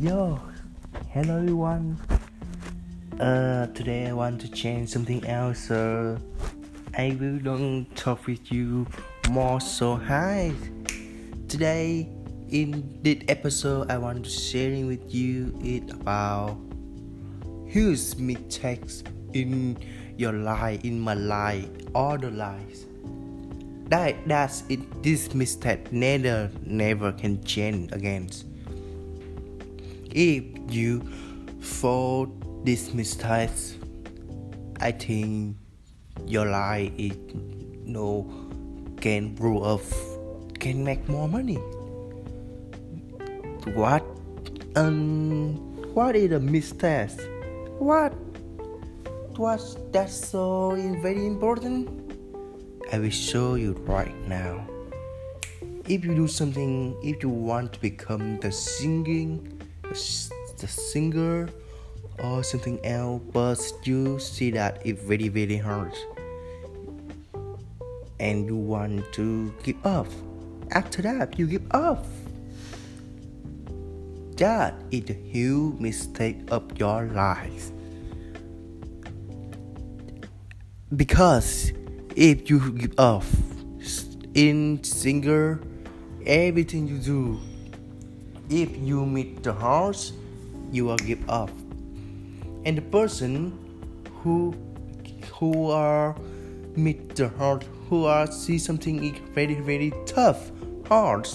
Yo, hello everyone. Uh, today I want to change something else. So I will don't talk with you more. So hi. Today in this episode, I want to sharing with you it about huge mistakes in your life, in my life, all the lives. That that's it. This mistake never never can change again if you fall these mistakes, I think your life is no can grow up, can make more money. What? Um, what is a mistake? What? What's that so very important? I will show you right now. If you do something, if you want to become the singing the singer or something else but you see that it very very hard and you want to give up. After that you give up. That is a huge mistake of your life. Because if you give up in singer everything you do if you meet the horse you will give up. And the person who who are meet the horse who are see something very very tough hard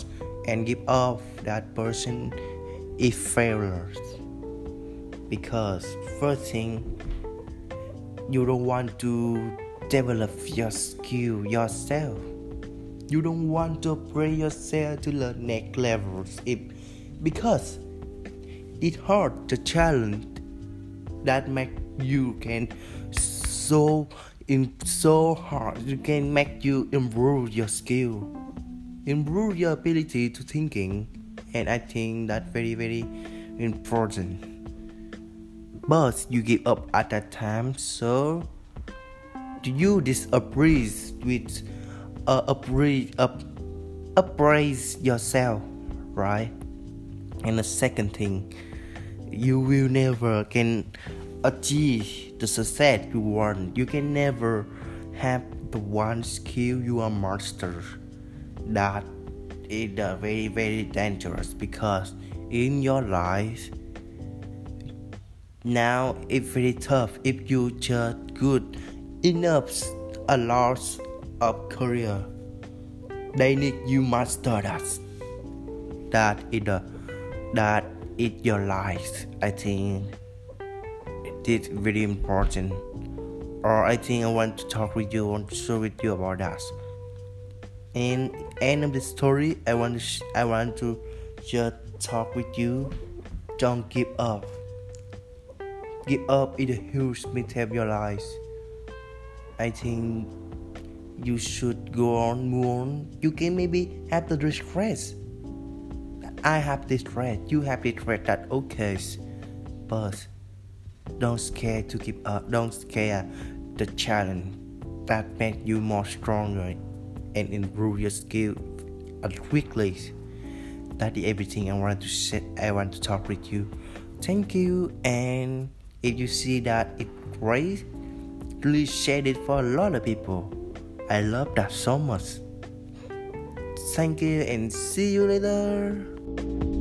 and give up that person is failures. Because first thing you don't want to develop your skill yourself. You don't want to upgrade yourself to the next levels. If because it hurt the challenge that make you can so in so hard you can make you improve your skill improve your ability to thinking and i think that very very important. But you give up at that time so do you disagree with uh, upgrade up upraise yourself right and the second thing you will never can achieve the success you want. You can never have the one skill you are master. That is very very dangerous because in your life now it's very tough if you just good enough a lot of career. They need you master that. That is the that is your life i think it is very important. Or i think i want to talk with you want to share with you about that. And end of the story i want to i want to just talk with you. Don't give up. Give up is a huge mistake of your life. I think you should go on move on you can maybe have the stress I have this threat, you have this threat that okay, but don't scare to keep up, don't scare the challenge that make you more stronger and improve your skill quickly. That is everything I want to say. I want to talk with you. Thank you, and if you see that it's great, please share it for a lot of people. I love that so much. Thank you and see you later.